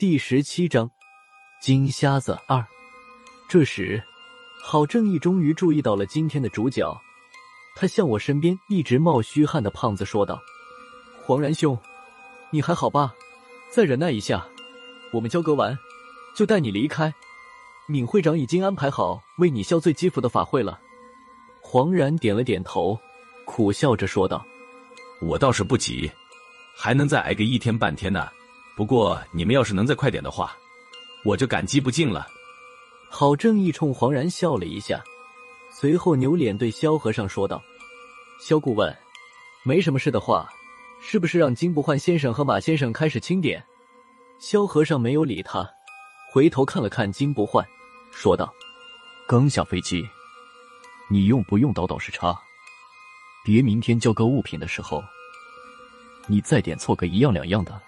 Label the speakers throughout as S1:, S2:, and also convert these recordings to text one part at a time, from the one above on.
S1: 第十七章金瞎子二。这时，郝正义终于注意到了今天的主角。他向我身边一直冒虚汗的胖子说道：“黄然兄，你还好吧？再忍耐一下，我们交割完就带你离开。闵会长已经安排好为你消罪积福的法会了。”黄然点了点头，苦笑着说道：“
S2: 我倒是不急，还能再挨个一天半天呢。”不过你们要是能再快点的话，我就感激不尽了。
S1: 郝正义冲黄然笑了一下，随后扭脸对萧和尚说道：“萧顾问，没什么事的话，是不是让金不换先生和马先生开始清点？”萧和尚没有理他，回头看了看金不换，说道：“
S3: 刚下飞机，你用不用倒倒时差？别明天交割物品的时候，你再点错个一样两样的。”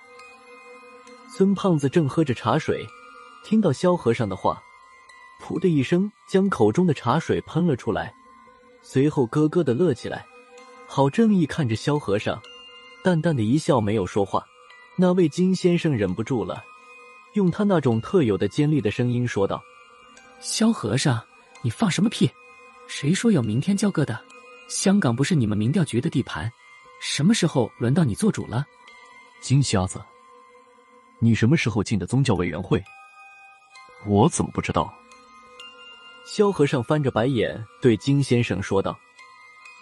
S1: 孙胖子正喝着茶水，听到萧和尚的话，噗的一声将口中的茶水喷了出来，随后咯咯的乐起来。郝正义看着萧和尚，淡淡的一笑，没有说话。那位金先生忍不住了，用他那种特有的尖利的声音说道：“
S4: 萧和尚，你放什么屁？谁说有明天交割的？香港不是你们民调局的地盘，什么时候轮到你做主了？”
S3: 金瞎子。你什么时候进的宗教委员会？我怎么不知道？
S1: 萧和尚翻着白眼对金先生说道：“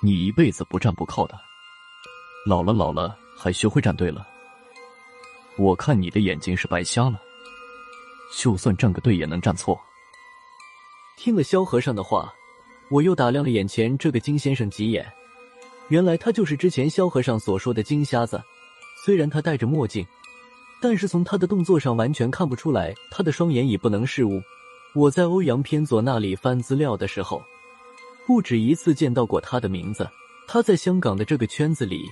S3: 你一辈子不站不靠的，老了老了还学会站队了？我看你的眼睛是白瞎了，就算站个队也能站错。”
S1: 听了萧和尚的话，我又打量了眼前这个金先生几眼，原来他就是之前萧和尚所说的金瞎子。虽然他戴着墨镜。但是从他的动作上完全看不出来，他的双眼已不能视物。我在欧阳偏左那里翻资料的时候，不止一次见到过他的名字。他在香港的这个圈子里，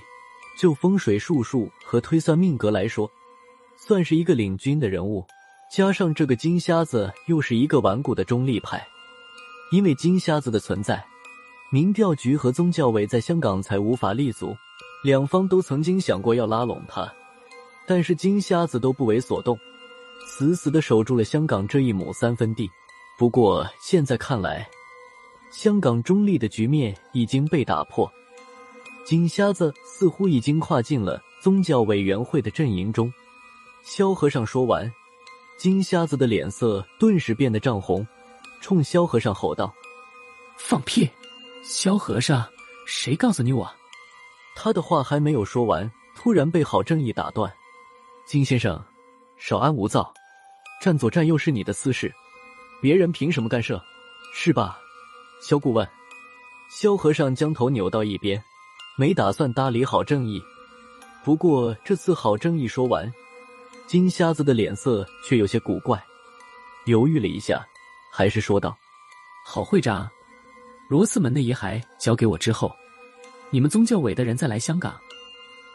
S1: 就风水术数和推算命格来说，算是一个领军的人物。加上这个金瞎子又是一个顽固的中立派，因为金瞎子的存在，民调局和宗教委在香港才无法立足。两方都曾经想过要拉拢他。但是金瞎子都不为所动，死死的守住了香港这一亩三分地。不过现在看来，香港中立的局面已经被打破，金瞎子似乎已经跨进了宗教委员会的阵营中。萧和尚说完，金瞎子的脸色顿时变得涨红，冲萧和尚吼道：“
S4: 放屁！萧和尚，谁告诉你我？”
S1: 他的话还没有说完，突然被郝正义打断。金先生，少安无躁，站左站右是你的私事，别人凭什么干涉？是吧，萧顾问？萧和尚将头扭到一边，没打算搭理郝正义。不过这次郝正义说完，金瞎子的脸色却有些古怪，犹豫了一下，还是说道：“
S4: 郝会长，罗斯门的遗骸交给我之后，你们宗教委的人再来香港，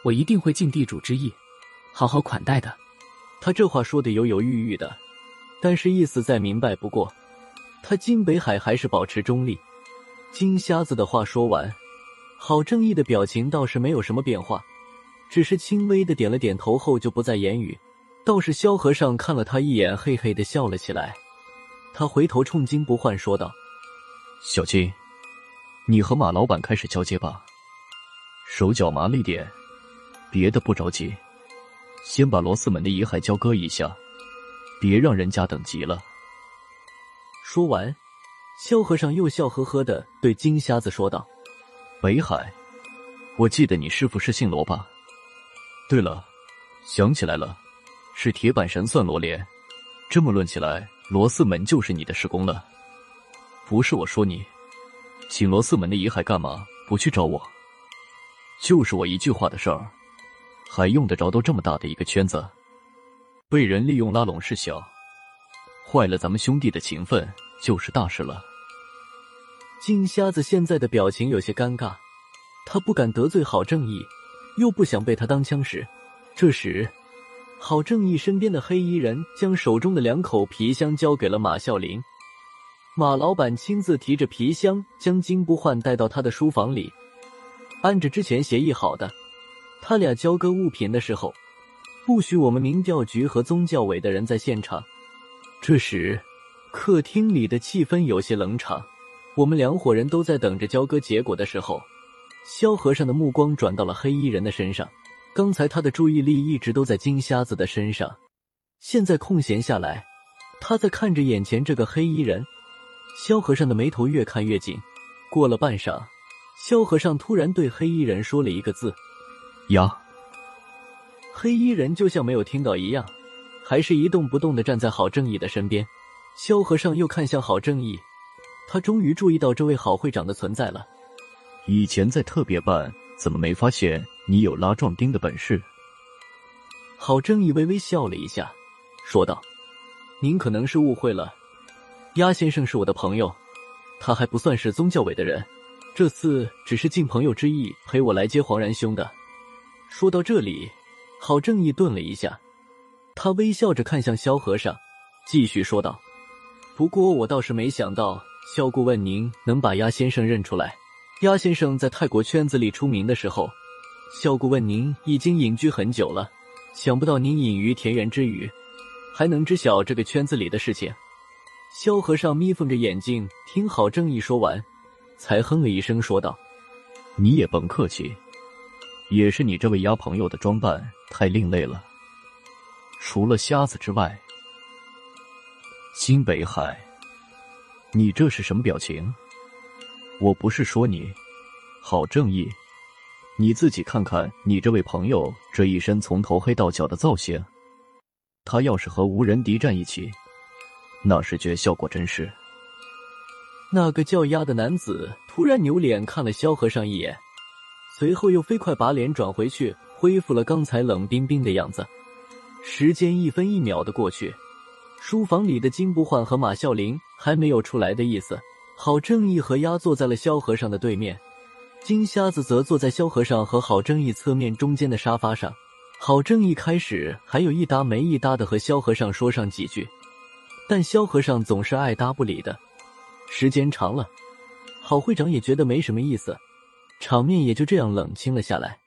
S4: 我一定会尽地主之谊。”好好款待的，
S1: 他这话说的犹犹豫豫的，但是意思再明白不过。他金北海还是保持中立。金瞎子的话说完，郝正义的表情倒是没有什么变化，只是轻微的点了点头后就不再言语。倒是萧和尚看了他一眼，嘿嘿的笑了起来。他回头冲金不换说道：“
S3: 小金，你和马老板开始交接吧，手脚麻利点，别的不着急。”先把罗四门的遗骸交割一下，别让人家等急了。
S1: 说完，萧和尚又笑呵呵的对金瞎子说道：“
S3: 北海，我记得你师傅是姓罗吧？对了，想起来了，是铁板神算罗连。这么论起来，罗四门就是你的师公了。不是我说你，请罗四门的遗骸干嘛不去找我？就是我一句话的事儿。”还用得着都这么大的一个圈子？被人利用拉拢是小，坏了咱们兄弟的情分就是大事了。
S1: 金瞎子现在的表情有些尴尬，他不敢得罪郝正义，又不想被他当枪使。这时，郝正义身边的黑衣人将手中的两口皮箱交给了马啸林。马老板亲自提着皮箱，将金不换带到他的书房里，按着之前协议好的。他俩交割物品的时候，不许我们民调局和宗教委的人在现场。这时，客厅里的气氛有些冷场。我们两伙人都在等着交割结果的时候，萧和尚的目光转到了黑衣人的身上。刚才他的注意力一直都在金瞎子的身上，现在空闲下来，他在看着眼前这个黑衣人。萧和尚的眉头越看越紧。过了半晌，萧和尚突然对黑衣人说了一个字：“
S3: 呀。”
S1: 黑衣人就像没有听到一样，还是一动不动的站在郝正义的身边。萧和尚又看向郝正义。他终于注意到这位郝会长的存在了。
S3: 以前在特别办怎么没发现你有拉壮丁的本事？
S1: 郝正义微微笑了一下，说道：“您可能是误会了，鸭先生是我的朋友，他还不算是宗教委的人，这次只是尽朋友之意陪我来接黄然兄的。”说到这里，郝正义顿了一下，他微笑着看向萧和尚，继续说道：“不过我倒是没想到。”肖顾问，您能把鸭先生认出来？鸭先生在泰国圈子里出名的时候，肖顾问您已经隐居很久了。想不到您隐于田园之余，还能知晓这个圈子里的事情。萧和尚眯缝着眼睛，听郝正义说完，才哼了一声，说道：“
S3: 你也甭客气，也是你这位鸭朋友的装扮太另类了。除了瞎子之外，金北海。”你这是什么表情？我不是说你，好正义，你自己看看你这位朋友这一身从头黑到脚的造型，他要是和无人敌战一起，那是绝效果真是。
S1: 那个叫鸭的男子突然扭脸看了萧和尚一眼，随后又飞快把脸转回去，恢复了刚才冷冰冰的样子。时间一分一秒的过去。书房里的金不换和马啸林还没有出来的意思。郝正义和鸭坐在了萧和尚的对面，金瞎子则坐在萧和尚和郝正义侧面中间的沙发上。郝正义开始还有一搭没一搭的和萧和尚说上几句，但萧和尚总是爱搭不理的。时间长了，郝会长也觉得没什么意思，场面也就这样冷清了下来。